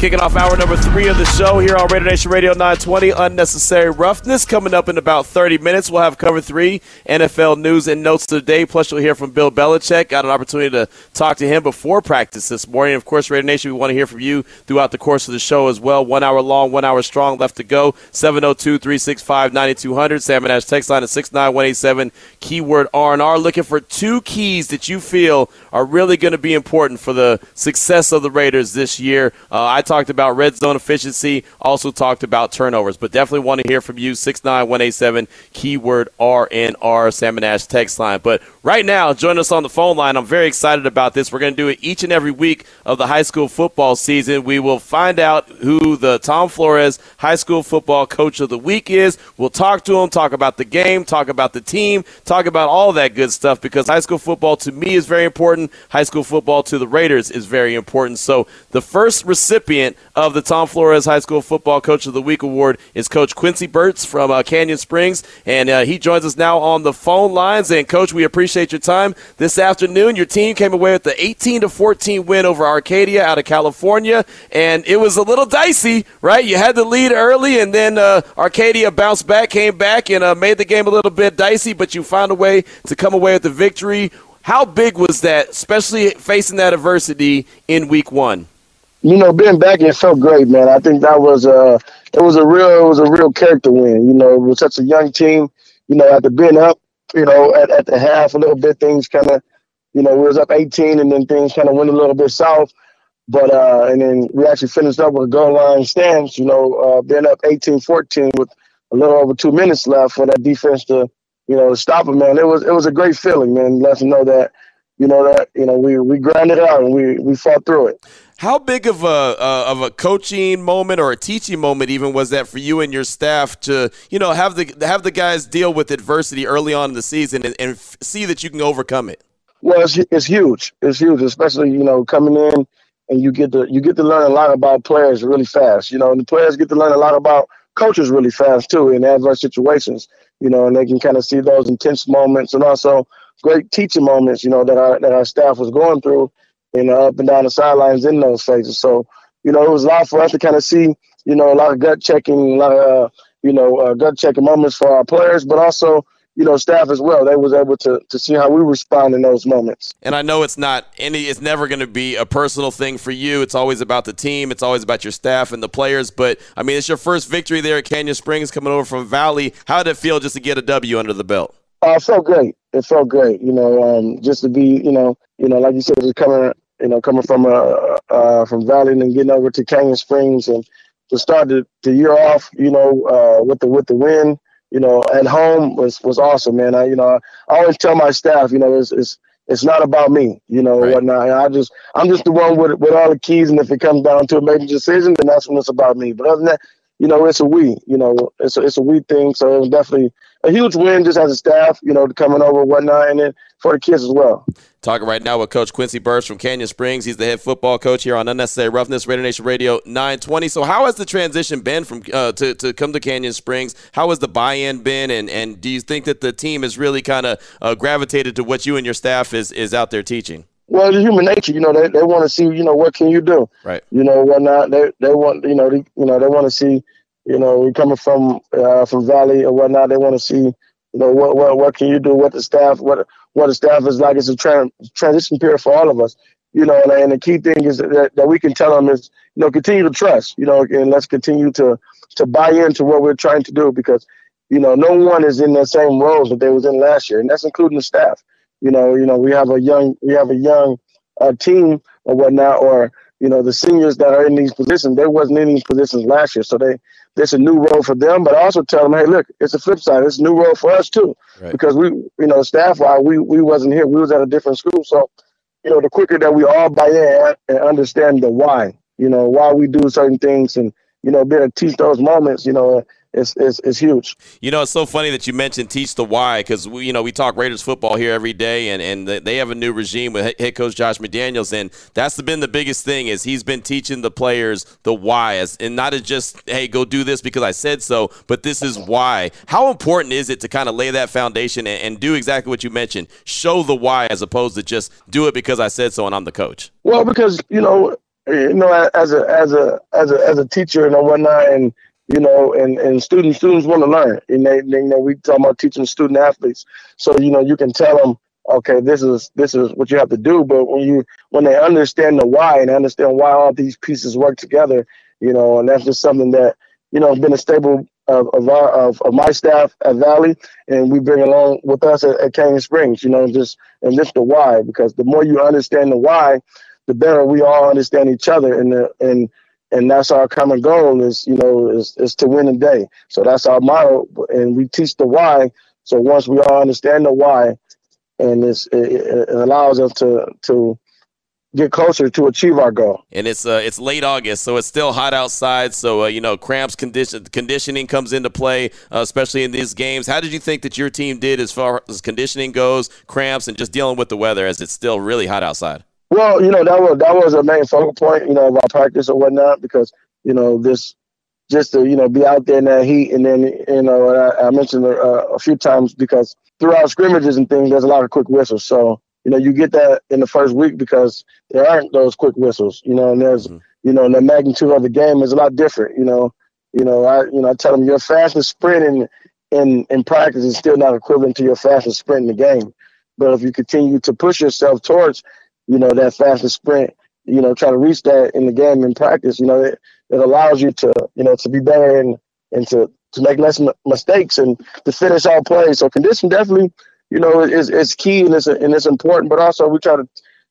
Kicking off hour number three of the show here on Raider Nation Radio 920. Unnecessary roughness coming up in about 30 minutes. We'll have cover three NFL news and notes today. Plus, you'll hear from Bill Belichick. Got an opportunity to talk to him before practice this morning. Of course, Raider Nation, we want to hear from you throughout the course of the show as well. One hour long, one hour strong left to go. 702 365 9200. Salmon Ash text line at 69187. Keyword R&R. Looking for two keys that you feel are really going to be important for the success of the Raiders this year. Uh, I talked about red zone efficiency, also talked about turnovers, but definitely want to hear from you. 69187, keyword RNR, Salmon Ash text line. But right now, join us on the phone line. I'm very excited about this. We're going to do it each and every week of the high school football season. We will find out who the Tom Flores High School Football Coach of the Week is. We'll talk to him, talk about the game, talk about the team, talk about all that good stuff because high school football to me is very important. High school football to the Raiders is very important. So the first recipient recipient of the Tom Flores High School Football Coach of the Week award is Coach Quincy Burtz from uh, Canyon Springs, and uh, he joins us now on the phone lines. And Coach, we appreciate your time this afternoon. Your team came away with the 18 to 14 win over Arcadia out of California, and it was a little dicey, right? You had the lead early, and then uh, Arcadia bounced back, came back, and uh, made the game a little bit dicey, but you found a way to come away with the victory. How big was that, especially facing that adversity in week one? you know, being back it felt great, man. I think that was a it was a real it was a real character win. You know, with such a young team, you know, after being up, you know, at, at the half a little bit, things kind of, you know, we was up 18, and then things kind of went a little bit south. But uh, and then we actually finished up with a goal line stance. You know, uh, being up 18-14 with a little over two minutes left for that defense to, you know, stop them, man. It was it was a great feeling, man. Let them know that, you know, that you know we we grinded out and we we fought through it. How big of a uh, of a coaching moment or a teaching moment even was that for you and your staff to you know have the have the guys deal with adversity early on in the season and, and see that you can overcome it? Well, it's, it's huge. It's huge, especially you know coming in and you get to you get to learn a lot about players really fast. You know, and the players get to learn a lot about coaches really fast too in adverse situations. You know, and they can kind of see those intense moments and also great teaching moments. You know that our that our staff was going through you know, up and down the sidelines in those phases. So, you know, it was a lot for us to kind of see, you know, a lot of gut checking, a lot of, uh, you know, uh, gut checking moments for our players, but also, you know, staff as well. They was able to to see how we respond in those moments. And I know it's not any. It's never going to be a personal thing for you. It's always about the team. It's always about your staff and the players. But I mean, it's your first victory there at Canyon Springs, coming over from Valley. How did it feel just to get a W under the belt? Uh, it felt great. It felt great. You know, um, just to be, you know, you know, like you said, just coming you know, coming from uh, uh, from Valley and getting over to Canyon Springs and to start the, the year off, you know, uh, with the with the win, you know, at home was was awesome, man. I you know I always tell my staff, you know, it's it's it's not about me, you know, right. whatnot. I just I'm just the one with with all the keys, and if it comes down to a major decision, then that's when it's about me. But other than that, you know, it's a we, you know, it's a, it's a we thing. So it was definitely a huge win just as a staff, you know, coming over and whatnot, and then for the kids as well. Talking right now with Coach Quincy Burtz from Canyon Springs. He's the head football coach here on Unnecessary Roughness, Raider Nation Radio 920. So, how has the transition been from uh, to, to come to Canyon Springs? How has the buy-in been, and, and do you think that the team has really kind of uh, gravitated to what you and your staff is is out there teaching? Well, it's human nature, you know. They they want to see, you know, what can you do, right? You know, whatnot. They they want, you know, they, you know, they want to see, you know, we coming from uh, from Valley or whatnot. They want to see you know what what what can you do? What the staff what what the staff is like? It's a tra- transition period for all of us. You know, and, and the key thing is that, that we can tell them is you know continue to trust. You know, and let's continue to to buy into what we're trying to do because you know no one is in the same roles that they was in last year, and that's including the staff. You know, you know we have a young we have a young uh, team or whatnot, or you know the seniors that are in these positions. They wasn't in these positions last year, so they there's a new role for them, but I also tell them, hey, look, it's a flip side. It's a new role for us too, right. because we, you know, staff wise, we we wasn't here. We was at a different school, so you know, the quicker that we all buy in and understand the why, you know, why we do certain things and you know, able to teach those moments, you know, it's, it's, it's huge. You know, it's so funny that you mentioned teach the why because we, you know, we talk Raiders football here every day, and and they have a new regime with head coach Josh McDaniels, and that's been the biggest thing is he's been teaching the players the why, as and not as just hey go do this because I said so, but this is why. How important is it to kind of lay that foundation and, and do exactly what you mentioned, show the why as opposed to just do it because I said so and I'm the coach. Well, because you know, you know, as a as a as a as a teacher and whatnot, and you know, and, and students students want to learn. And they, they, you know, we talk about teaching student athletes. So, you know, you can tell them, okay, this is this is what you have to do. But when you when they understand the why and understand why all these pieces work together, you know, and that's just something that, you know, has been a staple of, of our of, of my staff at Valley and we bring along with us at, at Canyon Springs, you know, just and just the why, because the more you understand the why, the better we all understand each other and the and and that's our common goal is you know is, is to win a day so that's our motto and we teach the why so once we all understand the why and it, it allows us to to get closer to achieve our goal. And it's uh, it's late August, so it's still hot outside. So uh, you know, cramps condition conditioning comes into play, uh, especially in these games. How did you think that your team did as far as conditioning goes, cramps, and just dealing with the weather as it's still really hot outside? Well, you know that was that was a main focal point, you know, of our practice or whatnot, because you know this just to you know be out there in that heat, and then you know I, I mentioned uh, a few times because throughout scrimmages and things, there's a lot of quick whistles. So you know you get that in the first week because there aren't those quick whistles, you know, and there's mm-hmm. you know the magnitude of the game is a lot different, you know. You know, I you know I tell them your fastest sprint in in in practice is still not equivalent to your fastest sprint in the game. But if you continue to push yourself towards you know, that fastest sprint, you know, try to reach that in the game in practice, you know, it, it allows you to, you know, to be better and, and to, to make less m- mistakes and to finish all plays. So condition definitely, you know, is, is key and it's, and it's important, but also we try to,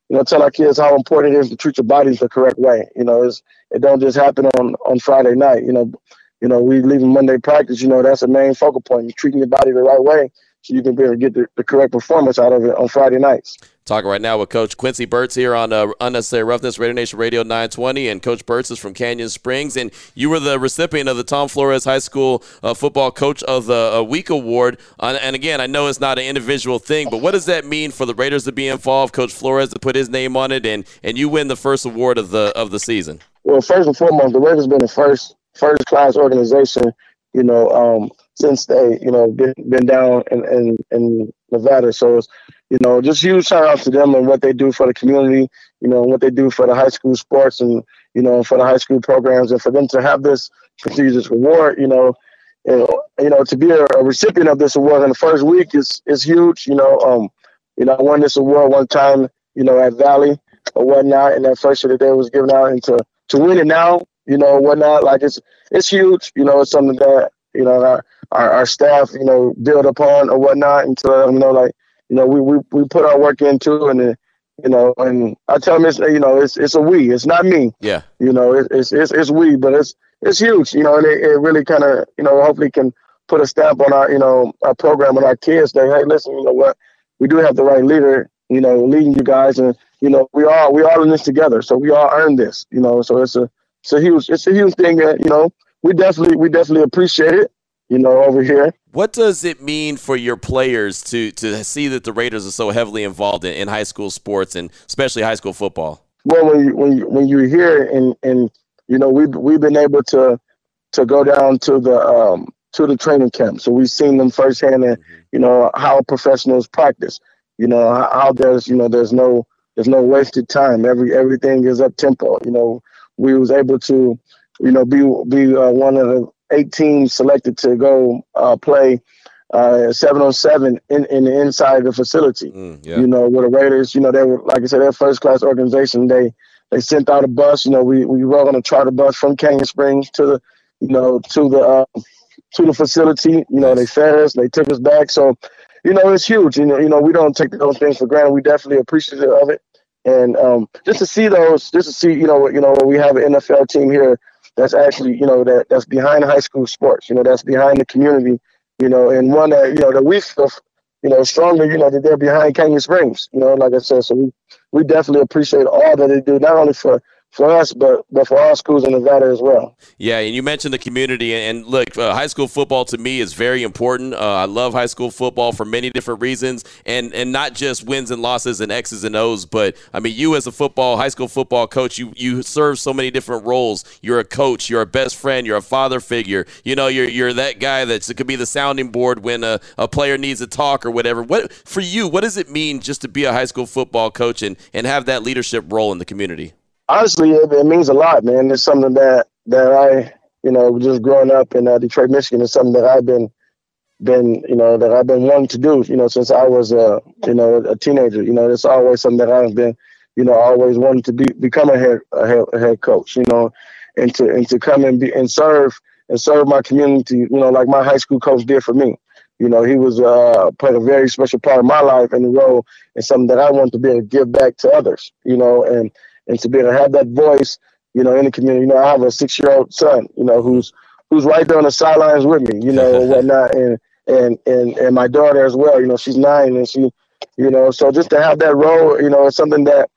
you know, tell our kids how important it is to treat your bodies the correct way. You know, it's, it don't just happen on, on Friday night, you know, you know, we leave Monday practice, you know, that's the main focal point. You're treating your body the right way so you can be able to get the, the correct performance out of it on Friday nights. Talking right now with Coach Quincy Burtz here on uh, Unnecessary Roughness, Raider Nation Radio 920. And Coach Burtz is from Canyon Springs. And you were the recipient of the Tom Flores High School uh, Football Coach of the uh, Week Award. and again, I know it's not an individual thing, but what does that mean for the Raiders to be involved, Coach Flores to put his name on it, and, and you win the first award of the of the season? Well, first and foremost, the Raiders been the first first class organization, you know, um, since they, you know, been, been down in, in, in Nevada. So it's you know, just huge shout out to them and what they do for the community, you know, what they do for the high school sports and, you know, for the high school programs and for them to have this prestigious award, you know, know, you know to be a, a, recipient of this award in the first week is is huge. You know, um, you know, I won this award one time, you know, at Valley or whatnot, and that first year that they was given out, and to to win it now, you know, whatnot, like it's it's huge. You know, it's something that you know our our, our staff, you know, build upon or whatnot, and to you know, like you know, we, we, we put our work into and, uh, you know, and I tell them it's, you know, it's, it's a we, it's not me. Yeah. You know, it, it's, it's, it's we, but it's, it's huge, you know, and it, it really kind of, you know, hopefully can put a stamp on our, you know, our program and our kids that, hey, listen, you know what, we do have the right leader, you know, leading you guys and, you know, we all, we all in this together. So we all earned this, you know, so it's a, it's a huge, it's a huge thing that, you know, we definitely, we definitely appreciate it you know, over here. What does it mean for your players to to see that the Raiders are so heavily involved in, in high school sports and especially high school football? Well, when you when you, when you're here and and you know we've we've been able to to go down to the um, to the training camp, so we've seen them firsthand, and mm-hmm. you know how professionals practice. You know how, how there's you know there's no there's no wasted time. Every everything is up tempo. You know we was able to you know be be uh, one of the eight teams selected to go uh, play uh, seven on seven in, in the inside of the facility. Mm, yeah. You know, with the Raiders, you know, they were like I said, they're first class organization. They they sent out a bus. You know, we we rode on a charter bus from Canyon Springs to the you know to the uh, to the facility. You know, they fed us, they took us back. So, you know, it's huge. You know, you know, we don't take those things for granted. We definitely appreciative of it. And um, just to see those, just to see, you know, you know, we have an NFL team here that's actually you know that that's behind high school sports. You know that's behind the community. You know, and one that you know that we feel you know stronger. You know that they're behind Canyon Springs. You know, like I said, so we we definitely appreciate all that they do, not only for for us, but but for all schools in Nevada as well. Yeah, and you mentioned the community, and look, uh, high school football to me is very important. Uh, I love high school football for many different reasons, and and not just wins and losses and X's and O's, but I mean, you as a football high school football coach, you you serve so many different roles. You're a coach, you're a best friend, you're a father figure. You know, you're you're that guy that could be the sounding board when a, a player needs a talk or whatever. What for you? What does it mean just to be a high school football coach and and have that leadership role in the community? Honestly, it, it, means a lot, man. It's something that that I, you know, just growing up in uh, Detroit, Michigan, is something that I've been been, you know, that I've been wanting to do, you know, since I was a, you know, a teenager. You know, it's always something that I've been, you know, always wanted to be become a head a head, a head coach, you know, and to and to come and be and serve and serve my community, you know, like my high school coach did for me. You know, he was uh, played a very special part of my life and role and something that I want to be able to give back to others. You know, and and to be able to have that voice, you know, in the community. You know, I have a six year old son, you know, who's who's right there on the sidelines with me, you know, and whatnot, and and and and my daughter as well. You know, she's nine, and she, you know, so just to have that role, you know, it's something that,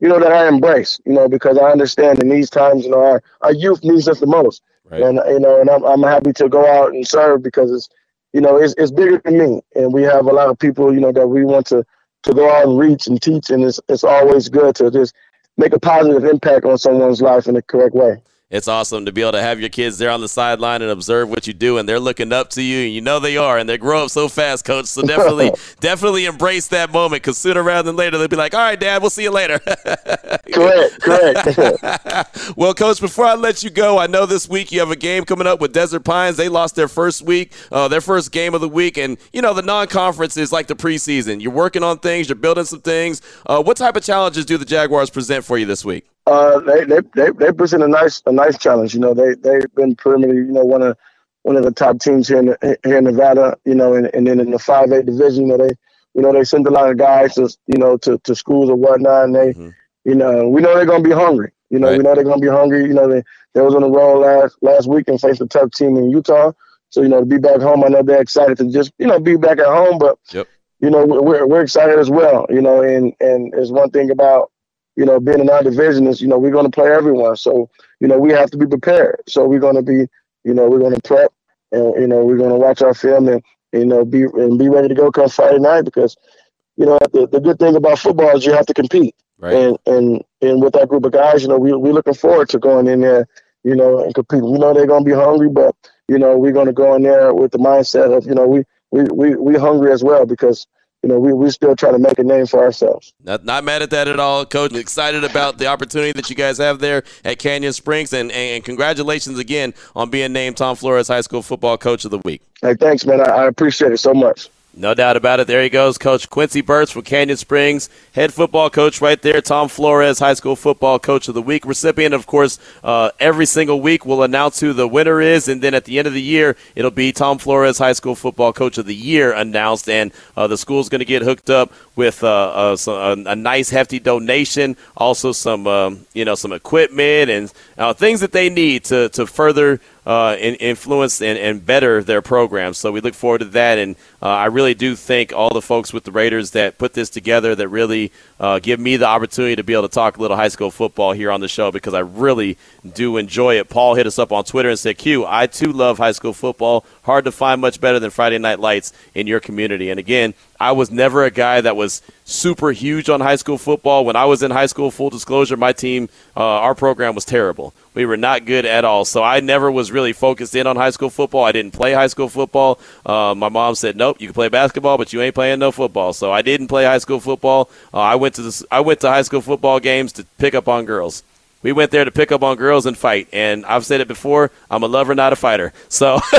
you know, that I embrace, you know, because I understand in these times, you know, our our youth needs us the most, right. and you know, and I'm I'm happy to go out and serve because it's, you know, it's it's bigger than me, and we have a lot of people, you know, that we want to to go out and reach and teach, and it's it's always good to just make a positive impact on someone's life in the correct way it's awesome to be able to have your kids there on the sideline and observe what you do and they're looking up to you and you know they are and they grow up so fast coach. So definitely definitely embrace that moment because sooner rather than later they'll be like all right dad we'll see you later. Correct correct. Well coach before i let you go i know this week you have a game coming up with desert pines. They lost their first week uh, their first game of the week and you know the non-conference is like the preseason. You're working on things you're building some things. Uh, what type of challenges do the jaguars present for you this week uh, they, they they they present a nice a nice challenge. You know, they they've been perimeter. You know, one of one of the top teams here in here in Nevada. You know, and, and then in the five eight division, you know, they you know they send a lot of guys to you know to, to schools or whatnot, and they mm-hmm. you know we know they're gonna be hungry. You know, right. we know they're gonna be hungry. You know, they they was on the road last last week and faced a tough team in Utah. So you know, to be back home, I know they're excited to just you know be back at home, but. Yep. You know, we're we're excited as well. You know, and and there's one thing about you know, being in our division is, you know, we're going to play everyone. So, you know, we have to be prepared. So we're going to be, you know, we're going to prep and, you know, we're going to watch our film and, you know, be and be ready to go come Friday night because, you know, the, the good thing about football is you have to compete. Right. And, and, and with that group of guys, you know, we, we're looking forward to going in there, you know, and compete. We know they're going to be hungry, but, you know, we're going to go in there with the mindset of, you know, we, we, we, we hungry as well because, you know, we we still trying to make a name for ourselves. Not not mad at that at all, Coach. Excited about the opportunity that you guys have there at Canyon Springs, and and congratulations again on being named Tom Flores High School Football Coach of the Week. Hey, thanks, man. I, I appreciate it so much. No doubt about it. There he goes, Coach Quincy Burts from Canyon Springs, head football coach right there. Tom Flores, high school football coach of the week recipient. Of course, uh, every single week we'll announce who the winner is, and then at the end of the year, it'll be Tom Flores, high school football coach of the year announced, and uh, the school's going to get hooked up with uh, a, uh, a, nice hefty donation, also some um, you know some equipment and uh, things that they need to to further uh, influence and, and better their program. So we look forward to that. And uh, I really do thank all the folks with the Raiders that put this together, that really uh, give me the opportunity to be able to talk a little high school football here on the show because I really do enjoy it. Paul hit us up on Twitter and said, Q, I too love high school football. Hard to find much better than Friday Night Lights in your community. And again, I was never a guy that was super huge on high school football. When I was in high school, full disclosure, my team, uh, our program was terrible. We were not good at all. So I never was really focused in on high school football. I didn't play high school football. Uh, my mom said, "Nope, you can play basketball, but you ain't playing no football." So I didn't play high school football. Uh, I went to I went to high school football games to pick up on girls we went there to pick up on girls and fight. And I've said it before, I'm a lover, not a fighter. So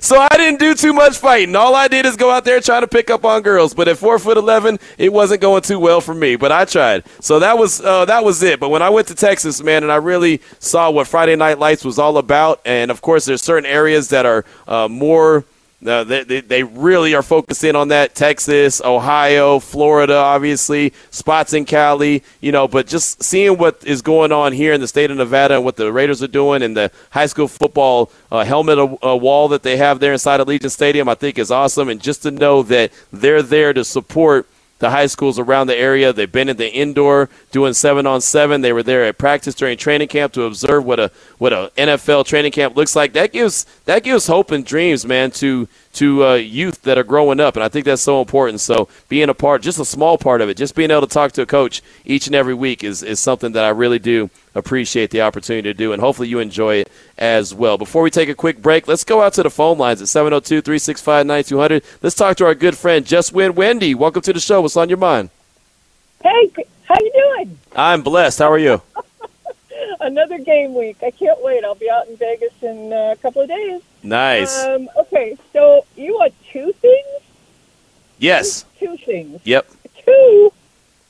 So I didn't do too much fighting. All I did is go out there trying to pick up on girls. But at four foot eleven, it wasn't going too well for me. But I tried. So that was uh, that was it. But when I went to Texas, man, and I really saw what Friday Night Lights was all about, and of course, there's certain areas that are uh, more uh, they, they, they, really are focusing on that. Texas, Ohio, Florida, obviously, spots in Cali, you know, but just seeing what is going on here in the state of Nevada and what the Raiders are doing and the high school football uh, helmet uh, wall that they have there inside Allegiant Stadium, I think is awesome. And just to know that they're there to support the high schools around the area. They've been in the indoor doing seven on seven. They were there at practice during training camp to observe what a what a NFL training camp looks like. That gives that gives hope and dreams, man, to to uh, youth that are growing up, and I think that's so important. So being a part, just a small part of it, just being able to talk to a coach each and every week is is something that I really do appreciate the opportunity to do, and hopefully you enjoy it as well. Before we take a quick break, let's go out to the phone lines at 702 365 9200. Let's talk to our good friend, Just Win Wendy. Welcome to the show. What's on your mind? Hey, how you doing? I'm blessed. How are you? Another game week. I can't wait. I'll be out in Vegas in uh, a couple of days. Nice. Um, okay, so you want two things? yes. Two things. Yep. Two?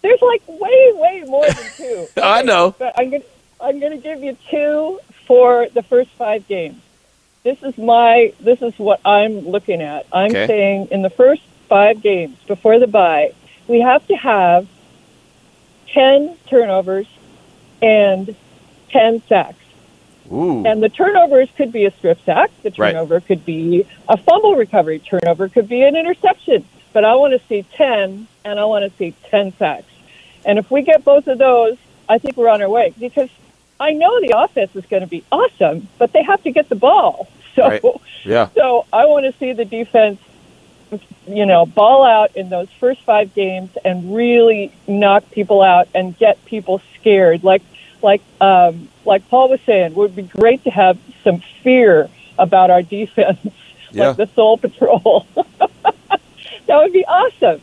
There's like way, way more than two. I know. But I'm gonna, I'm gonna give you two for the first five games. This is my, this is what I'm looking at. I'm Okay. saying in the first five games before the bye, we have to have ten turnovers and ten sacks. Ooh. And the turnovers could be a strip sack. The Right. turnover could be a fumble recovery. Turnover could be an interception. But I want to see 10, and I want to see 10 sacks. And if we get both of those, I think we're on our way. Because I know the offense is going to be awesome, but they have to get the ball. So, Right. Yeah. so I want to see the defense, you know, ball out in those first five games and really knock people out and get people scared. Like, like, um, like Paul was saying, it would be great to have some fear about our defense, Yeah. like the Soul Patrol. that would be awesome.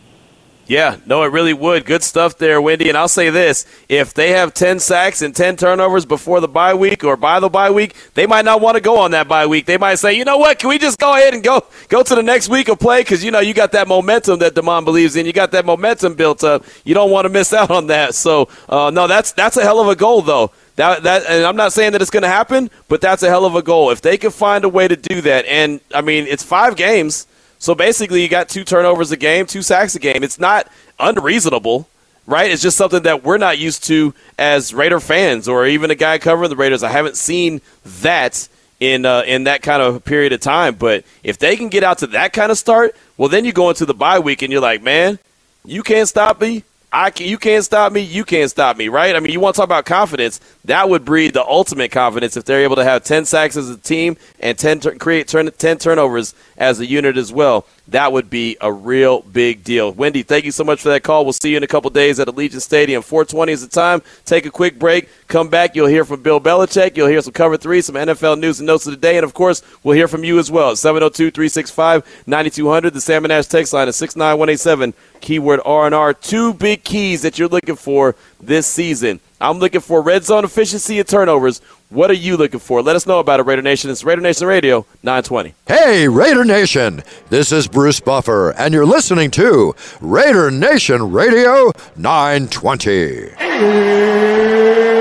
Yeah, no, it really would. Good stuff there, Wendy. And I'll say this if they have 10 sacks and 10 turnovers before the bye week or by the bye week, they might not want to go on that bye week. They might say, you know what, can we just go ahead and go go to the next week of play? Because, you know, you got that momentum that Damon believes in. You got that momentum built up. You don't want to miss out on that. So, uh, no, that's that's a hell of a goal, though. That, that, and I'm not saying that it's going to happen, but that's a hell of a goal. If they can find a way to do that, and I mean, it's five games. So basically, you got two turnovers a game, two sacks a game. It's not unreasonable, right? It's just something that we're not used to as Raider fans, or even a guy covering the Raiders. I haven't seen that in uh, in that kind of period of time. But if they can get out to that kind of start, well, then you go into the bye week and you're like, man, you can't stop me. I can, you can't stop me. You can't stop me, right? I mean, you want to talk about confidence? That would breed the ultimate confidence if they're able to have ten sacks as a team and ten create turn, ten turnovers as a unit as well. That would be a real big deal. Wendy, thank you so much for that call. We'll see you in a couple days at Allegiant Stadium. 420 is the time. Take a quick break. Come back. You'll hear from Bill Belichick. You'll hear some cover three, some NFL news and notes of the day, and of course, we'll hear from you as well. 702-365-9200. The Salmon Ash text line is 69187. Keyword R&R. Two big keys that you're looking for this season. I'm looking for red zone efficiency and turnovers. What are you looking for? Let us know about it, Raider Nation. It's Raider Nation Radio 920. Hey, Raider Nation! This is Bruce Buffer, and you're listening to Raider Nation Radio 920.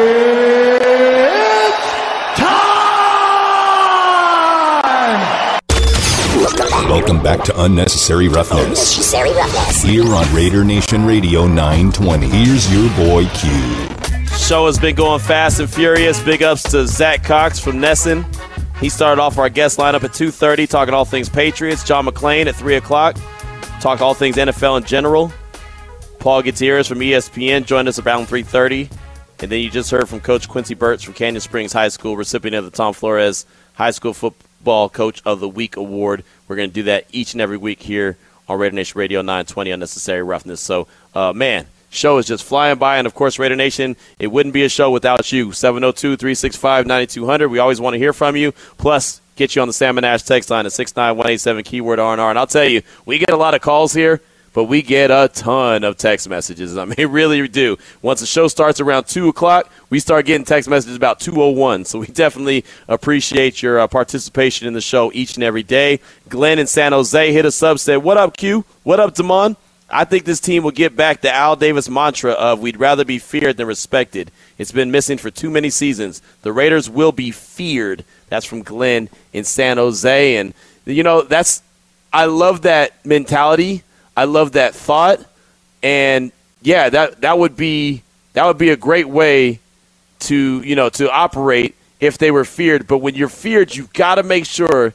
Welcome back to Unnecessary Roughness Unnecessary roughness. here on Raider Nation Radio 920. Here's your boy Q. Show has been going fast and furious. Big ups to Zach Cox from NESN. He started off our guest lineup at 2.30, talking all things Patriots. John McClain at 3 o'clock, talk all things NFL in general. Paul Gutierrez from ESPN joined us around 3.30. And then you just heard from Coach Quincy Burts from Canyon Springs High School, recipient of the Tom Flores High School Football Coach of the Week Award. We're going to do that each and every week here on Raider Nation Radio 920 Unnecessary Roughness. So, uh, man, show is just flying by. And, of course, Raider Nation, it wouldn't be a show without you. 702 365 9200. We always want to hear from you. Plus, get you on the Salmon Ash text line at 69187, keyword R&R. And I'll tell you, we get a lot of calls here but we get a ton of text messages. I mean, really do. Once the show starts around 2 o'clock, we start getting text messages about 2.01. So we definitely appreciate your uh, participation in the show each and every day. Glenn in San Jose hit us up, said, What up, Q? What up, Damon? I think this team will get back the Al Davis mantra of we'd rather be feared than respected. It's been missing for too many seasons. The Raiders will be feared. That's from Glenn in San Jose. And, you know, that's, I love that mentality. I love that thought, and yeah, that that would be that would be a great way to you know to operate if they were feared. But when you're feared, you've got to make sure,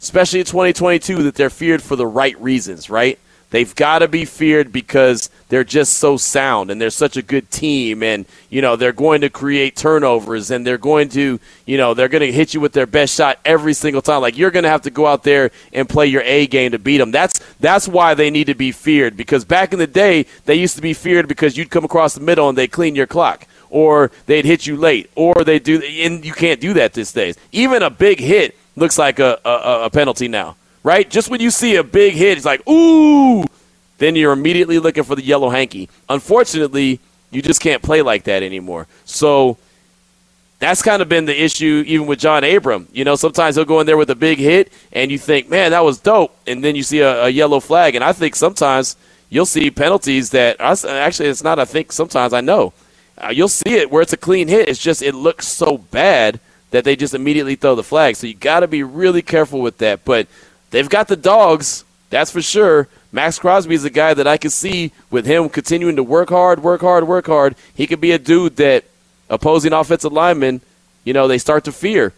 especially in 2022, that they're feared for the right reasons, right? They've got to be feared because they're just so sound and they're such a good team and you know they're going to create turnovers and they're going to you know they're going to hit you with their best shot every single time. Like you're going to have to go out there and play your A game to beat them that's that's why they need to be feared because back in the day they used to be feared because you'd come across the middle and they'd clean your clock or they'd hit you late or they do and you can't do that these days. Even a big hit looks like a, a, a penalty now right? Just when you see a big hit, it's like, ooh, then you're immediately looking for the yellow hanky. Unfortunately, you just can't play like that anymore. So that's kind of been the issue even with John Abram. You know, sometimes he'll go in there with a big hit and you think, man, that was dope. And then you see a, a yellow flag. And I think sometimes you'll see penalties that actually it's not, I think sometimes I know. Uh, you'll see it where it's a clean hit. It's just, it looks so bad that they just immediately throw the flag. So you got to be really careful with that. But they've got the dogs, that's for sure. Maxx Crosby is a guy that I can see with him continuing to work hard, work hard, work hard. He could be a dude that opposing offensive linemen, you know, they start to fear.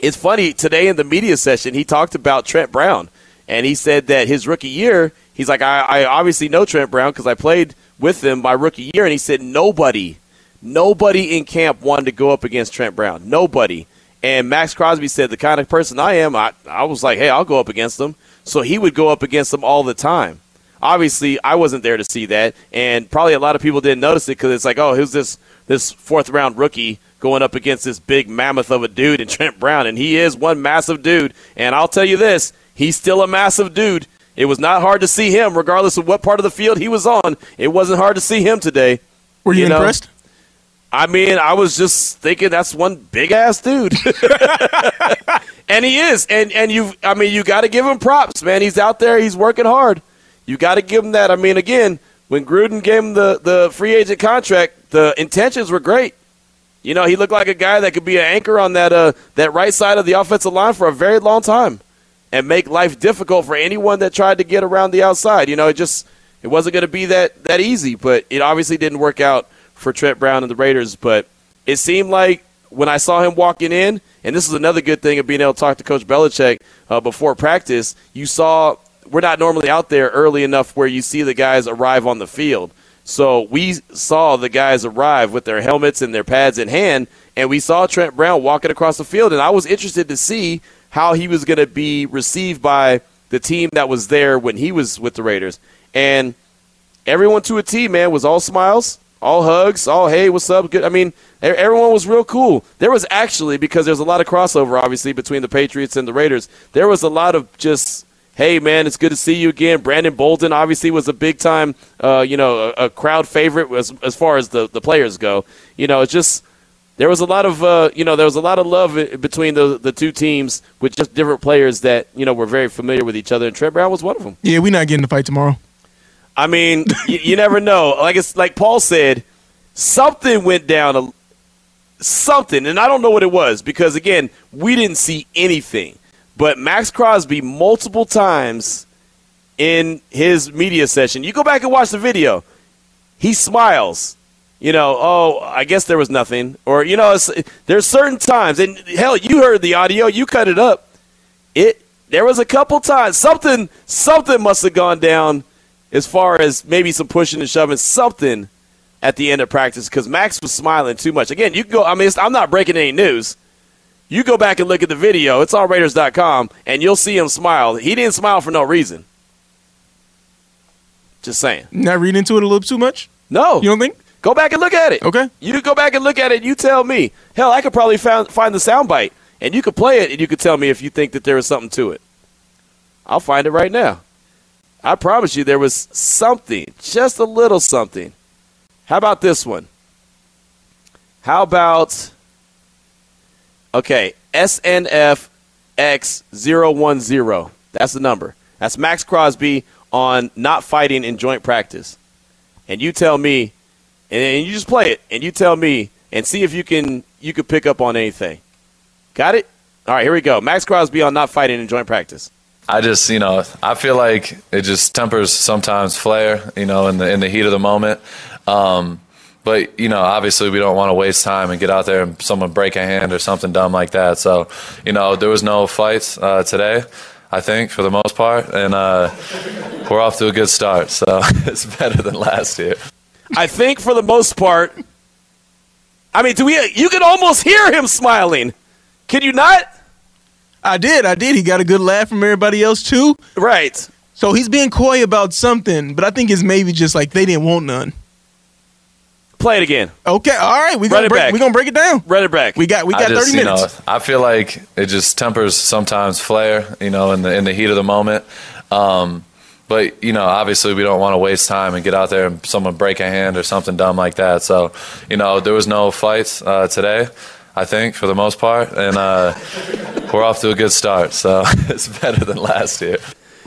It's funny, today in the media session, he talked about Trent Brown, and he said that his rookie year, he's like, I, I obviously know Trent Brown because I played with him my rookie year, and he said nobody, nobody in camp wanted to go up against Trent Brown. Nobody. And Maxx Crosby said, the kind of person I am, I, I was like, hey, I'll go up against them. So he would go up against them all the time. Obviously, I wasn't there to see that, and probably a lot of people didn't notice it because it's like, oh, who's this this fourth round rookie going up against this big mammoth of a dude in Trent Brown, and he is one massive dude. And I'll tell you this, he's still a massive dude. It was not hard to see him, regardless of what part of the field he was on. It wasn't hard to see him today. Were you, you impressed? I mean, I was just thinking that's one big ass dude. and he is. And and you I mean, you got to give him props, man. He's out there, he's working hard. You got to give him that. I mean, again, when Gruden gave him the the free agent contract, the intentions were great. You know, he looked like a guy that could be an anchor on that uh that right side of the offensive line for a very long time and make life difficult for anyone that tried to get around the outside. You know, it just it wasn't going to be that that easy, but it obviously didn't work out for Trent Brown and the Raiders, but it seemed like when I saw him walking in, and this is another good thing of being able to talk to Coach Belichick uh, before practice, you saw we're not normally out there early enough where you see the guys arrive on the field. So we saw the guys arrive with their helmets and their pads in hand, and we saw Trent Brown walking across the field, and I was interested to see how he was going to be received by the team that was there when he was with the Raiders. And everyone to a T, man, was all smiles all hugs, all hey, what's up? Good. I mean, everyone was real cool. There was actually because there's a lot of crossover, obviously, between the Patriots and the Raiders. There was a lot of just hey man, it's good to see you again. Brandon Bolden obviously was a big time, uh, you know, a, a, crowd favorite as, as far as the, the players go. You know, it's just there was a lot of uh, you know there was a lot of love between the the two teams with just different players that you know were very familiar with each other. And Trent Brown was one of them. Yeah, we're not getting the fight tomorrow. I mean, you, you, never know. Like it's like Paul said, something went down. Something, and I don't know what it was because again, we didn't see anything. But Maxx Crosby multiple times in his media session. You go back and watch the video. He smiles. You know, oh, I guess there was nothing, or you know, there's certain times, and hell, you heard the audio, you cut it up. It there was a couple times something something must have gone down as far as maybe some pushing and shoving, something at the end of practice because Maxx was smiling too much. Again, you can go. I mean, I'm not breaking any news. You go back and look at the video. It's on Raiders.com, and you'll see him smile. He didn't smile for no reason. Just saying. Not reading into it a little too much. No, you don't think? Go back and look at it. Okay. You go back and look at it. You tell me. Hell, I could probably find find the soundbite, and you could play it, and you could tell me if you think that there is something to it. I'll find it right now. I promise you there was something, just a little something. How about this one? How about, okay, SNFX010. That's the number. That's Maxx Crosby on not fighting in joint practice. And you tell me, and you just play it, and you tell me, and see if you can you can pick up on anything. Got it? All right, here we go. Maxx Crosby on not fighting in joint practice. I just, you know, I feel like it just tempers sometimes flair, you know, in the in the heat of the moment. Um, but you know, obviously, we don't want to waste time and get out there and someone break a hand or something dumb like that. So, you know, there was no fights uh, today. I think, for the most part, and uh, we're off to a good start. So it's better than last year. I think for the most part. I mean, do we? You can almost hear him smiling. Can you not? I did. I did. He got a good laugh from everybody else too. Right. So he's being coy about something, but I think it's maybe just like they didn't want none. Play it again. Okay, all right. We Run gonna it break, back. we gonna break it down. Run it back. We got we got just, thirty you minutes. know, I feel like it just tempers sometimes flair, you know, in the in the heat of the moment. Um, but you know, obviously, we don't want to waste time and get out there and someone break a hand or something dumb like that. So, you know, there was no fights uh, today. I think for the most part, and uh, we're off to a good start. So it's better than last year.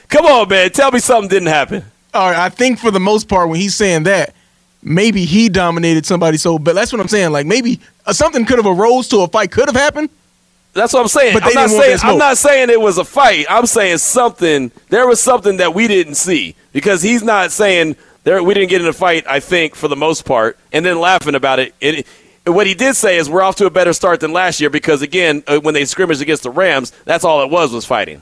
Come on, man. Tell me something didn't happen. All right, I think for the most part, when he's saying that, maybe he dominated somebody. So, but that's what I'm saying. Like maybe uh, something could have arose to a fight could have happened. That's what I'm saying. But they I'm not didn't want saying that. I'm not saying it was a fight. I'm saying something. There was something that we didn't see because he's not saying there we didn't get in a fight. I think for the most part, and then laughing about it. It. What he did say is we're off to a better start than last year because again, uh, when they scrimmaged against the Rams, that's all it was was fighting.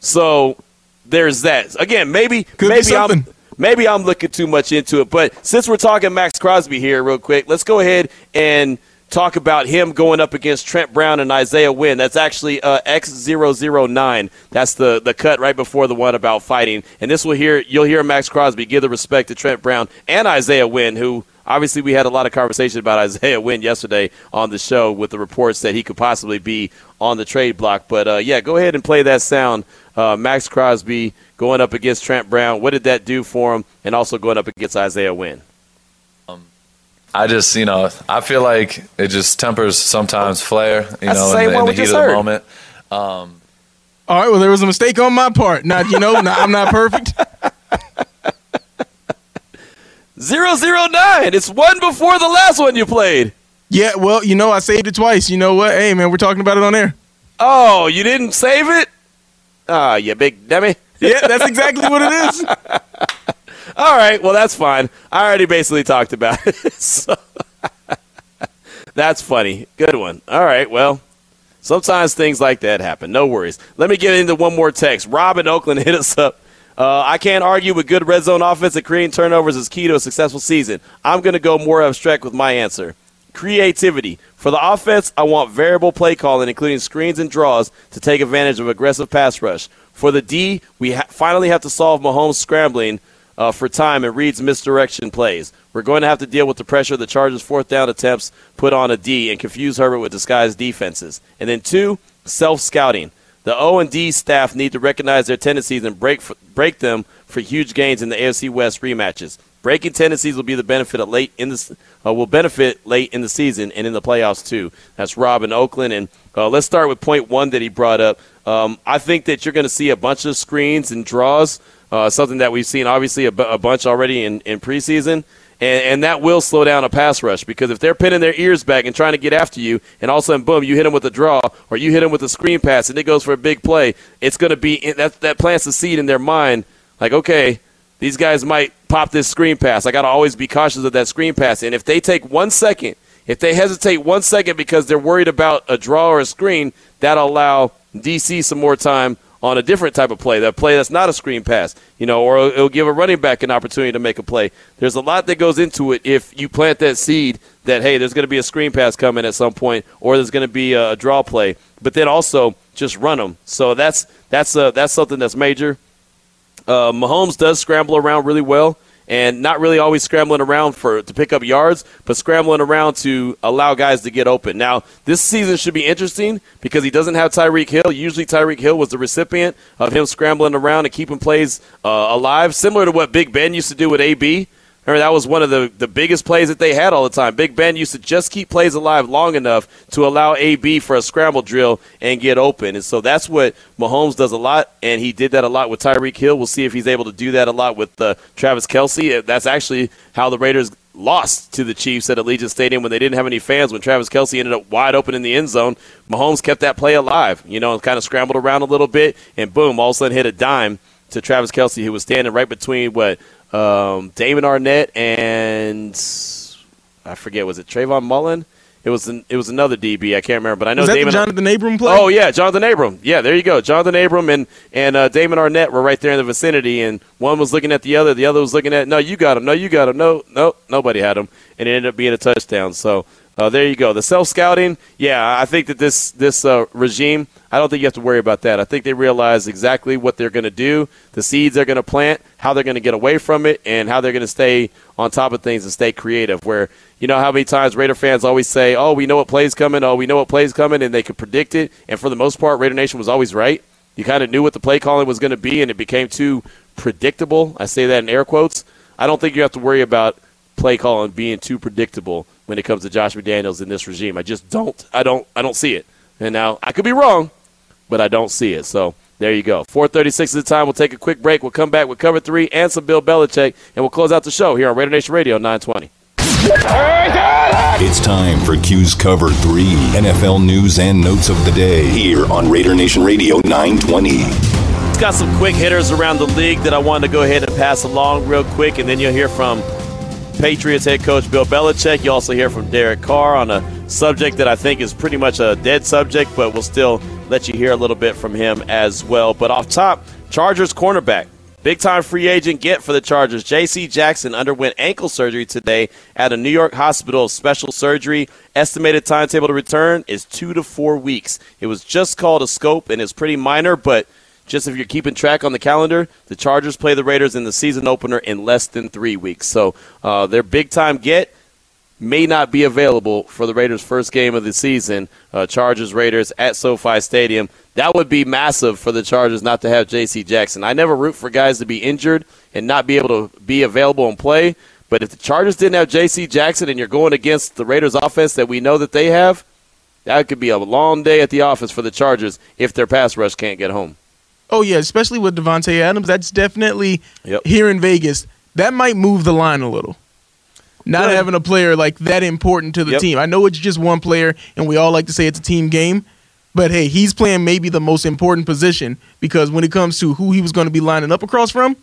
So there's that. Again, maybe be maybe I'm maybe I'm looking too much into it. But since we're talking Maxx Crosby here, real quick, let's go ahead and talk about him going up against Trent Brown and Isaiah Wynn. That's actually uh, X009. That's the, the cut right before the one about fighting. And this will hear you'll hear Maxx Crosby give the respect to Trent Brown and Isaiah Wynn, who obviously we had a lot of conversation about Isaiah Wynn yesterday on the show with the reports that he could possibly be on the trade block. But uh, yeah, go ahead and play that sound. Uh, Maxx Crosby going up against Trent Brown. What did that do for him? And also going up against Isaiah Wynn. I just, you know, I feel like it just tempers sometimes flair, you That's know, same in the, in the heat of the moment. Um, All right. Well, there was a mistake on my part. Not you know, not, I'm not perfect. 009. It's one before the last one you played. Yeah. Well, you know, I saved it twice. You know what? Hey, man, we're talking about it on air. Oh, you didn't save it? Ah, you big dummy. Yeah, that's exactly what it is. All right, well, that's fine. I already basically talked about it. so that's funny. Good one. All right, well, sometimes things like that happen. No worries. Let me get into one more text. Rob in Oakland hit us up. Uh, I can't argue with good red zone offense and creating turnovers is key to a successful season. I'm going to go more abstract with my answer. Creativity. For the offense, I want variable play calling, including screens and draws, to take advantage of aggressive pass rush. For the D, we ha- finally have to solve Mahomes scrambling uh, for time and Reid's misdirection plays. We're going to have to deal with the pressure the Chargers' fourth down attempts put on a D and confuse Herbert with disguised defenses. And then two, self scouting. The O and D staff need to recognize their tendencies and break f- break them for huge gains in the AFC West rematches. Breaking tendencies will be the benefit of late in the uh, will benefit late in the season and in the playoffs too. That's Rob in Oakland, and uh, let's start with point one that he brought up. Um, I think that you're going to see a bunch of screens and draws, uh, something that we've seen obviously a, a bunch already in, in preseason. And, and that will slow down a pass rush because if they're pinning their ears back and trying to get after you, and all of a sudden, boom, you hit them with a draw or you hit them with a screen pass and it goes for a big play, it's going to be that that plants the seed in their mind. Like, okay, these guys might pop this screen pass. I got to always be cautious of that screen pass. And if they take one second, if they hesitate one second because they're worried about a draw or a screen, that'll allow DC some more time on a different type of play, that play that's not a screen pass, you know, or it'll give a running back an opportunity to make a play. There's a lot that goes into it if you plant that seed that hey, there's going to be a screen pass coming at some point, or there's going to be a, a draw play, but then also just run them. So that's that's uh, that's something that's major. Uh, Mahomes does scramble around really well, and not really always scrambling around for to pick up yards, but scrambling around to allow guys to get open. Now, this season should be interesting because he doesn't have Tyreek Hill. Usually, Tyreek Hill was the recipient of him scrambling around and keeping plays uh, alive, similar to what Big Ben used to do with AB. Remember, that was one of the, the biggest plays that they had all the time. Big Ben used to just keep plays alive long enough to allow AB for a scramble drill and get open. And so that's what Mahomes does a lot, and he did that a lot with Tyreek Hill. We'll see if he's able to do that a lot with uh, Travis Kelce. That's actually how the Raiders lost to the Chiefs at Allegiant Stadium when they didn't have any fans. When Travis Kelce ended up wide open in the end zone, Mahomes kept that play alive, you know, and kind of scrambled around a little bit, and boom, all of a sudden hit a dime to Travis Kelce, who was standing right between what um, Damon Arnette and I forget was it Trayvon Mullen, It was an, it was another DB. I can't remember, but I know Was that Damon. the Johnathan Abram play? Oh yeah, Johnathan Abram. Yeah, there you go. Johnathan Abram and and uh, Damon Arnette were right there in the vicinity, and one was looking at the other, the other was looking at. No, you got him. No, you got him. No, no, nobody had him, and it ended up being a touchdown. So uh, there you go. The self scouting. Yeah, I think that this this uh, regime. I don't think you have to worry about that. I think they realize exactly what they're going to do, the seeds they're going to plant, how they're going to get away from it, and how they're going to stay on top of things and stay creative. Where you know how many times Raider fans always say, "Oh, we know what play's coming. Oh, we know what play's coming," and they could predict it. And for the most part, Raider Nation was always right. You kind of knew what the play calling was going to be, and it became too predictable. I say that in air quotes. I don't think you have to worry about play calling being too predictable when it comes to Josh McDaniels in this regime. I just don't. I don't. I don't see it. And now I could be wrong, but I don't see it. So there you go. 4:36 is the time. We'll take a quick break. We'll come back with cover three and some Bill Belichick, and we'll close out the show here on Raider Nation Radio 920. It's time for Q's Cover 3 NFL news and notes of the day here on Raider Nation Radio 920. It's got some quick hitters around the league that I wanted to go ahead and pass along real quick, and then you'll hear from Patriots head coach Bill Belichick. You also hear from Derek Carr on a subject that I think is pretty much a dead subject, but we'll still let you hear a little bit from him as well. But off top, Chargers cornerback. Big time free agent get for the Chargers. J.C. Jackson underwent ankle surgery today at a New York hospital of special surgery. Estimated timetable to return is two to four weeks. It was just called a scope and it's pretty minor, but just if you're keeping track on the calendar, the Chargers play the Raiders in the season opener in less than three weeks. So uh, their big time get may not be available for the Raiders' first game of the season. Uh, Chargers Raiders at SoFi Stadium. That would be massive for the Chargers not to have J.C. Jackson. I never root for guys to be injured and not be able to be available and play. But if the Chargers didn't have J.C. Jackson and you're going against the Raiders' offense that we know that they have, that could be a long day at the office for the Chargers if their pass rush can't get home. Oh yeah, especially with Davante Adams. That's definitely Yep. here in Vegas. That might move the line a little. Not Good. having a player like that important to the Yep. team. I know it's just one player, and we all like to say it's a team game. But hey, he's playing maybe the most important position because when it comes to who he was going to be lining up across from,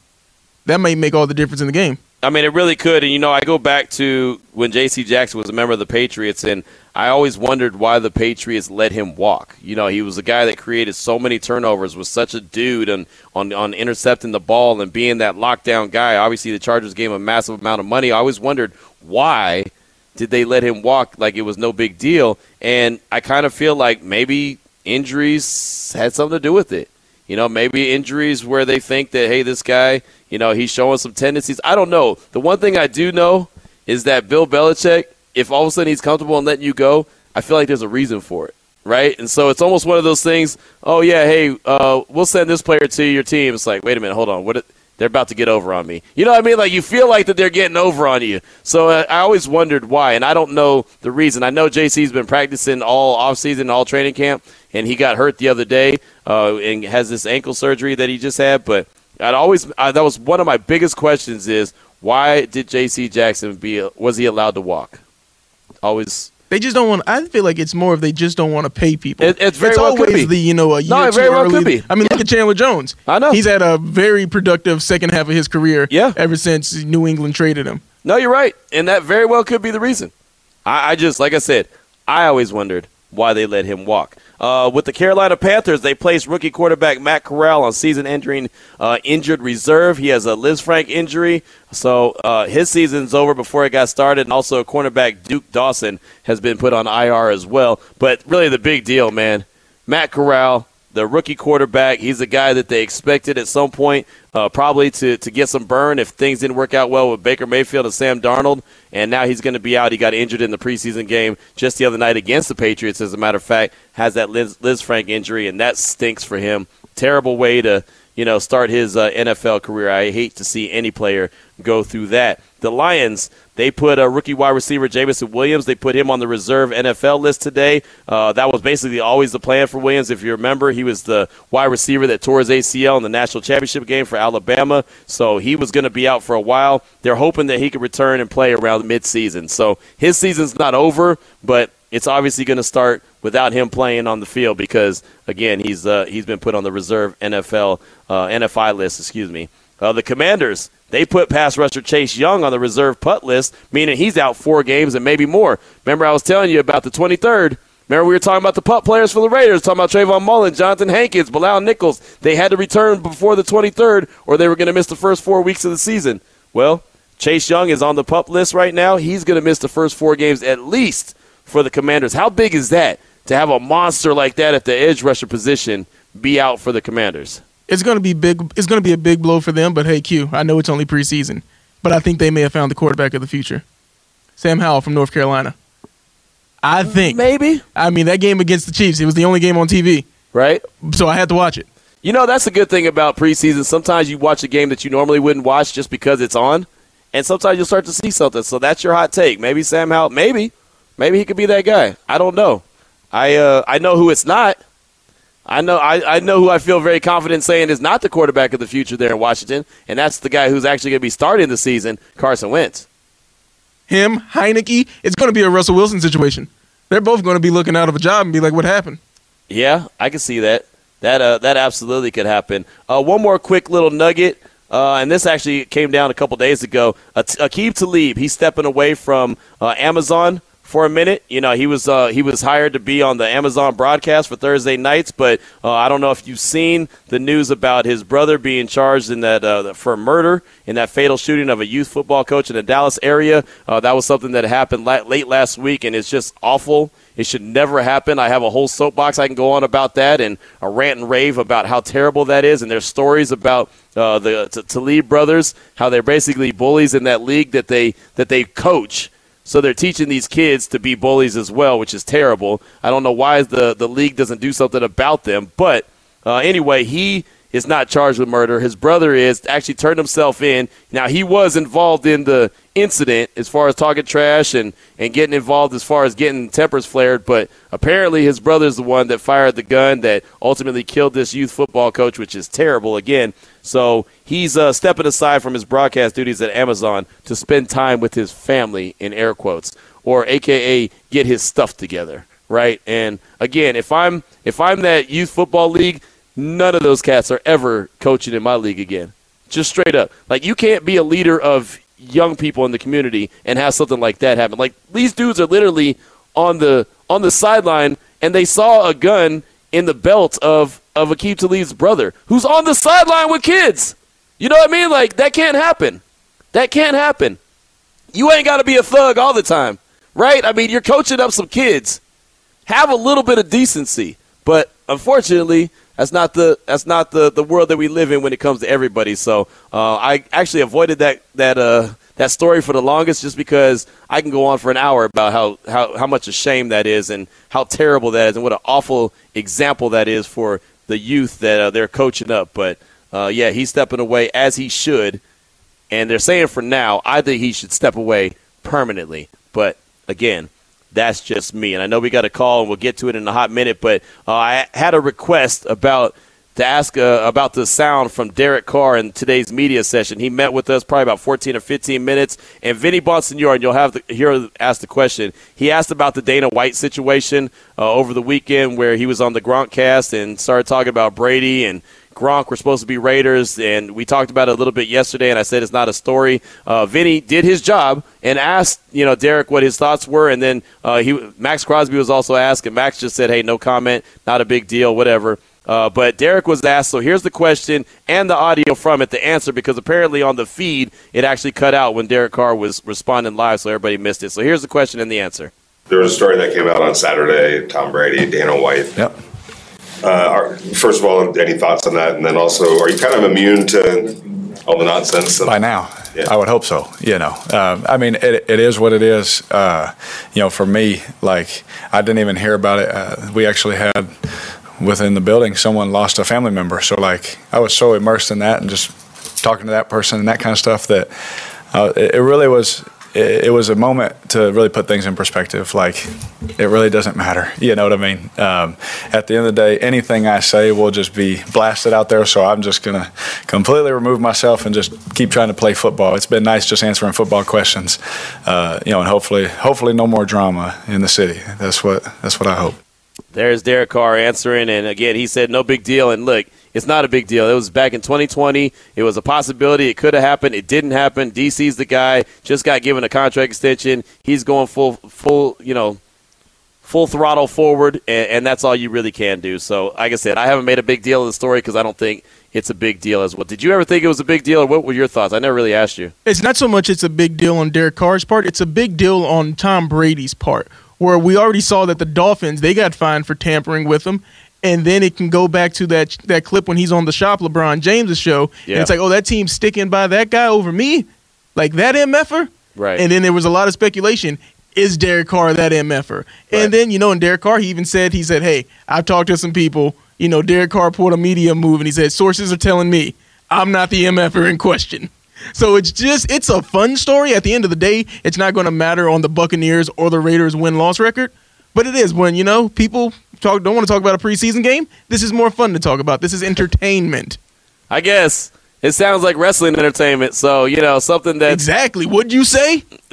that may make all the difference in the game. I mean, it really could. And, you know, I go back to when J.C. Jackson was a member of the Patriots, and I always wondered why the Patriots let him walk. You know, he was a guy that created so many turnovers, was such a dude on, on, on intercepting the ball and being that lockdown guy. Obviously, the Chargers gave him a massive amount of money. I always wondered why did they let him walk like it was no big deal. And I kind of feel like maybe injuries had something to do with it. You know, maybe injuries where they think that, hey, this guy, you know, he's showing some tendencies. I don't know. The one thing I do know is that Bill Belichick, if all of a sudden he's comfortable in letting you go, I feel like there's a reason for it, right? And so it's almost one of those things. Oh yeah, hey, uh, we'll send this player to your team. It's like, wait a minute, hold on, what? They're about to get over on me. You know what I mean? Like you feel like that they're getting over on you. So uh, I always wondered why, and I don't know the reason. I know JC's been practicing all offseason, all training camp, and he got hurt the other day uh, and has this ankle surgery that he just had. But I'd always uh, that was one of my biggest questions is why did J.C. Jackson be was he allowed to walk? Always. They just don't want. I feel like it's more of they just don't want to pay people. It- it's very it's well could always the you know a year No, it very well early. could be. I mean, look at Chandler Jones. I know. he's had a very productive second half of his career. Yeah. ever since New England traded him. No, you're right, and that very well could be the reason. I, I just like I said, I always wondered why they let him walk. Uh, with the Carolina Panthers, they placed rookie quarterback Matt Corral on season-ending uh, injured reserve. He has a Lisfranc injury, so uh, his season's over before it got started. And also, cornerback Duke Dawson has been put on IR as well. But really, the big deal, man, Matt Corral, the rookie quarterback. He's a guy that they expected at some point uh, probably to, to get some burn if things didn't work out well with Baker Mayfield and Sam Darnold. And now he's going to be out. He got injured in the preseason game just the other night against the Patriots, as a matter of fact, has that Liz, Lisfranc injury, and that stinks for him. Terrible way to you know start his uh, NFL career. I hate to see any player go through that. The Lions, they put a rookie wide receiver Jameson Williams. They put him on the reserve NFL list today. Uh, that was basically always the plan for Williams. If you remember, he was the wide receiver that tore his ACL in the national championship game for Alabama. So he was going to be out for a while. They're hoping that he could return and play around midseason. So his season's not over, but it's obviously going to start without him playing on the field because again he's uh, he's been put on the reserve NFL uh, NFI list. Excuse me. Uh, the Commanders They put pass rusher Chase Young on the reserve PUP list, meaning he's out four games and maybe more. Remember, I was telling you about the 23rd. Remember, we were talking about the PUP players for the Raiders, talking about Trayvon Mullen, Johnathan Hankins, Bilal Nichols. They had to return before the 23rd, or they were going to miss the first four weeks of the season. Well, Chase Young is on the pup list right now. He's going to miss the first four games at least for the Commanders. How big is that to have a monster like that at the edge rusher position be out for the Commanders? It's going to be big. It's going to be a big blow for them. But hey, Q, I know it's only preseason, but I think they may have found the quarterback of the future, Sam Howell from North Carolina. I think maybe. I mean, that game against the Chiefs, it was the only game on TV, right? So I had to watch it. You know, that's a good thing about preseason. Sometimes you watch a game that you normally wouldn't watch just because it's on, and sometimes you'll start to see something. So that's your hot take. Maybe Sam Howell, maybe, maybe he could be that guy. I don't know. I uh, I know who it's not. I know I, I know who I feel very confident saying is not the quarterback of the future there in Washington, and that's the guy who's actually going to be starting the season, Carson Wentz. Him, Heinicke, it's going to be a Russell Wilson situation. They're both going to be looking out of a job and be like, "What happened?" Yeah, I can see that. That uh, that absolutely could happen. Uh, one more quick little nugget, uh, and this actually came down a couple days ago. Aqib Talib, he's stepping away from uh, Amazon for a minute. You know, he was uh, he was hired to be on the Amazon broadcast for Thursday nights, but uh, I don't know if you've seen the news about his brother being charged in that uh, for murder in that fatal shooting of a youth football coach in the Dallas area. Uh, that was something that happened la- late last week, and it's just awful. It should never happen. I have a whole soapbox I can go on about that and a rant and rave about how terrible that is. And there's stories about uh, the Talib brothers, how they're basically bullies in that league that they that they coach so they're teaching these kids to be bullies as well, which is terrible. I don't know why the the league doesn't do something about them. But uh, anyway, he is not charged with murder. His brother is actually turned himself in. Now he was involved in the incident as far as talking trash and, and getting involved as far as getting tempers flared, but apparently his brother's the one that fired the gun that ultimately killed this youth football coach, which is terrible again. So he's uh, stepping aside from his broadcast duties at Amazon to spend time with his family in air quotes, or AKA get his stuff together, right? And again, if I'm if I'm that youth football league, None of those cats are ever coaching in my league again. Just straight up. Like you can't be a leader of young people in the community and have something like that happen. Like these dudes are literally on the on the sideline and they saw a gun in the belt of of Aqib Talib's brother, who's on the sideline with kids. You know what I mean? Like that can't happen. That can't happen. You ain't got to be a thug all the time, right? I mean, you're coaching up some kids. Have a little bit of decency. But unfortunately, that's not the that's not the, the world that we live in when it comes to everybody. So uh, I actually avoided that that uh, that story for the longest just because I can go on for an hour about how, how, how much a shame that is and how terrible that is and what an awful example that is for the youth that uh, they're coaching up. But uh, yeah, he's stepping away as he should, and they're saying for now I think he should step away permanently. But again, that's just me. And I know we got a call, and we'll get to it in a hot minute. But uh, I had a request about to ask uh, about the sound from Derek Carr in today's media session. He met with us probably about 14 or 15 minutes. And Vinny Bonsignore, and you'll have to hear ask the question. He asked about the Dana White situation uh, over the weekend where he was on the Gronkcast and started talking about Brady and Gronk were supposed to be Raiders, and we talked about it a little bit yesterday, and I said it's not a story. Uh, Vinny did his job and asked, you know, Derek what his thoughts were, and then uh, he Maxx Crosby was also asked, and Max just said, hey, no comment, not a big deal, whatever. Uh, but Derek was asked, so here's the question and the audio from it, the answer, because apparently on the feed it actually cut out when Derek Carr was responding live, so everybody missed it. So here's the question and the answer. There was a story that came out on Saturday. Tom Brady, Dana White. Yep uh, are, first of all, any thoughts on that? And then also, are you kind of immune to all the nonsense? By now, yeah. I would hope so. You know, um, I mean, it, it is what it is. Uh, you know, for me, like I didn't even hear about it. Uh, we actually had within the building someone lost a family member, so like I was so immersed in that and just talking to that person and that kind of stuff that uh, it, it really was it, it, was a moment to really put things in perspective. Like, it really doesn't matter. You know what I mean? Um, at the end of the day, anything I say will just be blasted out there. So I'm just going to completely remove myself and just keep trying to play football. It's been nice just answering football questions, uh, you know, and hopefully, hopefully, no more drama in the city. That's what that's what I hope. There's Derek Carr answering, and again, he said no big deal. And look, it's not a big deal. It was back in 2020. It was a possibility. It could have happened. It didn't happen. DC's the guy. Just got given a contract extension. He's going full, full, you know, full throttle forward, and, and that's all you really can do. So, like I said, I haven't made a big deal of the story because I don't think it's a big deal as well. Did you ever think it was a big deal, or what were your thoughts? I never really asked you. It's not so much it's a big deal on Derek Carr's part, it's a big deal on Tom Brady's part, where we already saw that the Dolphins, they got fined for tampering with him. And then it can go back to that that clip when he's on the shop LeBron James' show. Yeah. And it's like, oh, that team's sticking by that guy over me? Like that MFer? Right. And then there was a lot of speculation. Is Derek Carr that MFer? And then, you know, and Derek Carr, he even said, he said, hey, I've talked to some people. You know, Derek Carr pulled a media move and he said, sources are telling me I'm not the MFer in question. So it's just, it's a fun story. At the end of the day, it's not going to matter on the Buccaneers or the Raiders win loss record. But it is when, you know, people talk don't want to talk about a preseason game. This is more fun to talk about. This is entertainment. I guess it sounds like wrestling entertainment. So you know something that Exactly. What'd you say?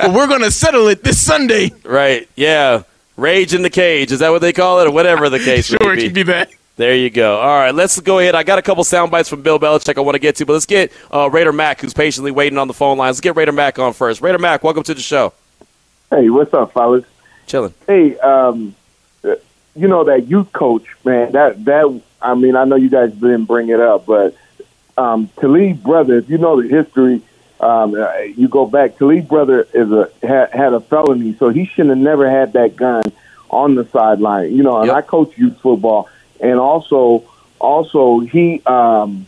well, we're going to settle it this Sunday. right? Yeah, rage in the cage. Is that what they call it, or whatever the case Sure, may it be? can be that. There you go. All right, let's go ahead. I got a couple sound bites from Bill Belichick I want to get to, but let's get uh, Raider Mac, who's patiently waiting on the phone line. Let's get Raider Mac on first. Raider Mac, welcome to the show. Hey, what's up, fellas? Chilling. Hey, um, uh, you know that youth coach, man. That that I mean, I know you guys didn't bring it up, but um, Talib brother, if you know the history, um, uh, you go back. Talib brother is a had, had a felony, so he shouldn't have never had that gun on the sideline. You know, and I coach youth football, and also also he um,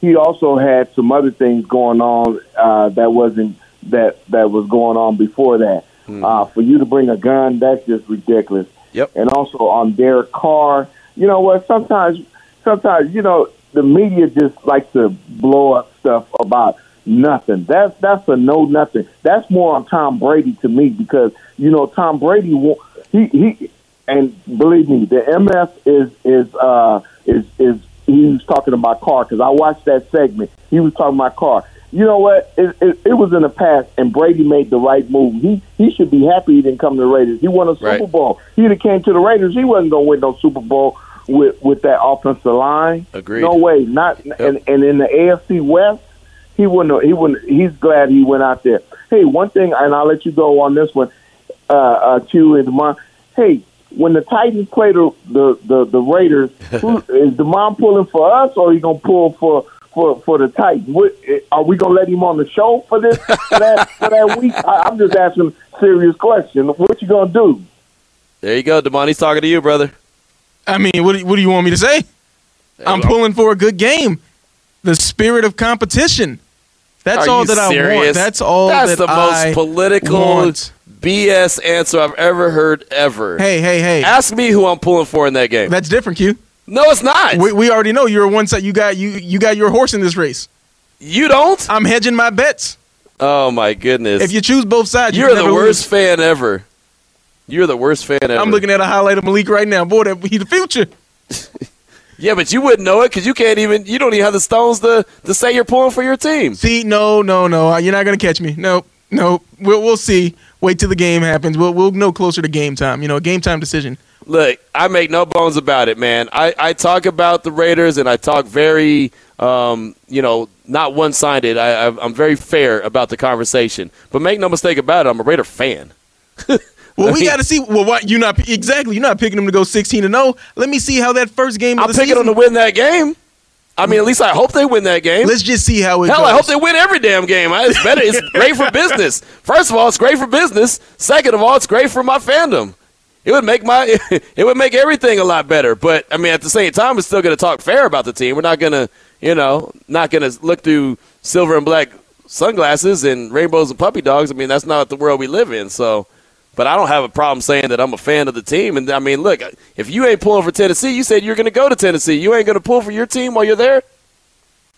he also had some other things going on uh, that wasn't that that was going on before that. Uh, for you to bring a gun, that's just ridiculous. Yep. And also on Derek Carr, you know what? Sometimes, sometimes you know the media just likes to blow up stuff about nothing. That's that's a no nothing. That's more on Tom Brady to me because you know Tom Brady he he and believe me, the MF is is uh is is he was talking about Carr because I watched that segment. He was talking about Carr. You know what? It, it, it was in the past, and Brady made the right move. He he should be happy he didn't come to the Raiders. He won a Super Right. Bowl. He'd have came to the Raiders. He wasn't going to win no Super Bowl with with that offensive line. Agreed. No way. Not and and in the AFC West, he wouldn't. He wouldn't. He's glad he went out there. Hey, one thing, and I'll let you go on this one. Uh, uh, Q and Demond. Hey, when the Titans play the the the, the Raiders, who, is Demond pulling for us, or he gonna pull for? For, for the Titans, what, eh, are we gonna let him on the show for this for that for that week? I, I'm just asking serious question. What you gonna do? There you go, Demond. He's talking to you, brother. I mean, what do, what do you want me to say? I'm pulling for a good game. The spirit of competition. That's Are all you that I want. serious? That's all That's that the I most political want. BS answer I've ever heard ever. Hey, hey, hey. Ask me who I'm pulling for in that game. That's different, Q. No, it's not. We, we already know you're one side. You got you you got your horse in this race. You don't. I'm hedging my bets. Oh my goodness! If you choose both sides, you you're can the worst lose. fan ever. You're the worst fan ever. I'm looking at a highlight of Malik right now. Boy, that he the future. Yeah, but you wouldn't know it because you can't even. You don't even have the stones to to say you're pulling for your team. See, no, no, no. You're not gonna catch me. Nope, nope. We'll we'll see. Wait till the game happens. We'll we'll know closer to game time. You know, a game time decision. Look, I make no bones about it, man. I, I talk about the Raiders and I talk very, um, you know, not one sided. I, I, I'm very fair about the conversation. But make no mistake about it, I'm a Raider fan. Well, I we got to see. Well, what you not exactly? You're not picking them to go 16 and 0. Let me see how that first game. Of I'm picking season. them to win that game. I mean, at least I hope they win that game. Let's just see how it Hell, goes. I hope they win every damn game. It's better. It's great for business. First of all, it's great for business. Second of all, it's great for my fandom. It would make my it would make everything a lot better. But I mean, at the same time, we're still going to talk fair about the team. We're not going to, you know, not going to look through silver and black sunglasses and rainbows and puppy dogs. I mean, that's not the world we live in. So, but I don't have a problem saying that I'm a fan of the team. And I mean, look, if you ain't pulling for Tennessee, you said you're going to go to Tennessee. You ain't going to pull for your team while you're there.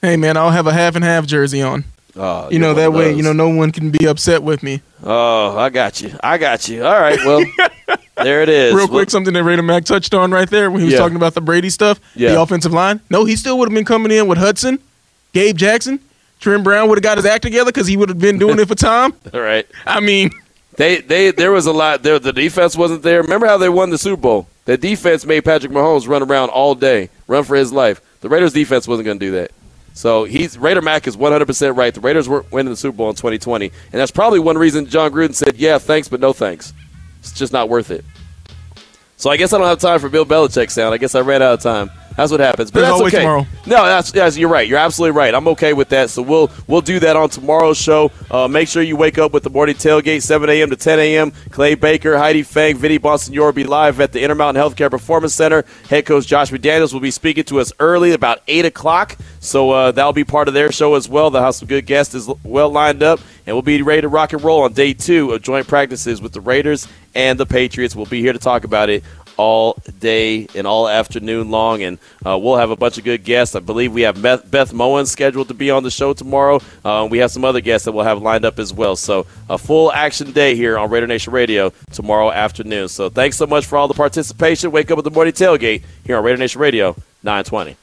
Hey man, I'll have a half and half jersey on. Oh, you know that way, you know, no one can be upset with me. Oh, I got you. I got you. All right. Well, there it is. Real quick, something that Raider Mac touched on right there when he was Yeah. talking about the Brady stuff, Yeah. the offensive line. No, he still would have been coming in with Hudson, Gabe Jackson, Trent Brown would have got his act together because he would have been doing it for Tom. All right. I mean, They they there was a lot there. The defense wasn't there. Remember how they won the Super Bowl? The defense made Patrick Mahomes run around all day, run for his life. The Raiders defense wasn't going to do that. So he's Raider Mac is 100% right. The Raiders weren't winning the Super Bowl in 2020, and that's probably one reason Jon Gruden said, "Yeah, thanks, but no thanks. It's just not worth it." So I guess I don't have time for Bill Belichick sound. I guess I ran out of time. That's what happens. But There's that's okay. tomorrow. No, that's yes, you're right. You're absolutely right. I'm okay with that. So we'll we'll do that on tomorrow's show. Uh, make sure you wake up with the morning tailgate, 7 a.m. to 10 a.m. Clay Baker, Heidi Fang, Vinny Bonsignore will be live at the Intermountain Healthcare Performance Center. Head coach Josh McDaniels will be speaking to us early, about 8 o'clock. So uh, that'll be part of their show as well. They'll have some good guests as well lined up, and we'll be ready to rock and roll on day two of joint practices with the Raiders and the Patriots. We'll be here to talk about it all day and all afternoon long, and uh, we'll have a bunch of good guests. I believe we have Beth, Beth Moen scheduled to be on the show tomorrow. Uh, we have some other guests that we'll have lined up as well. So a full action day here on Raider Nation Radio tomorrow afternoon. So thanks so much for all the participation. Wake up with the morning tailgate here on Raider Nation Radio 920.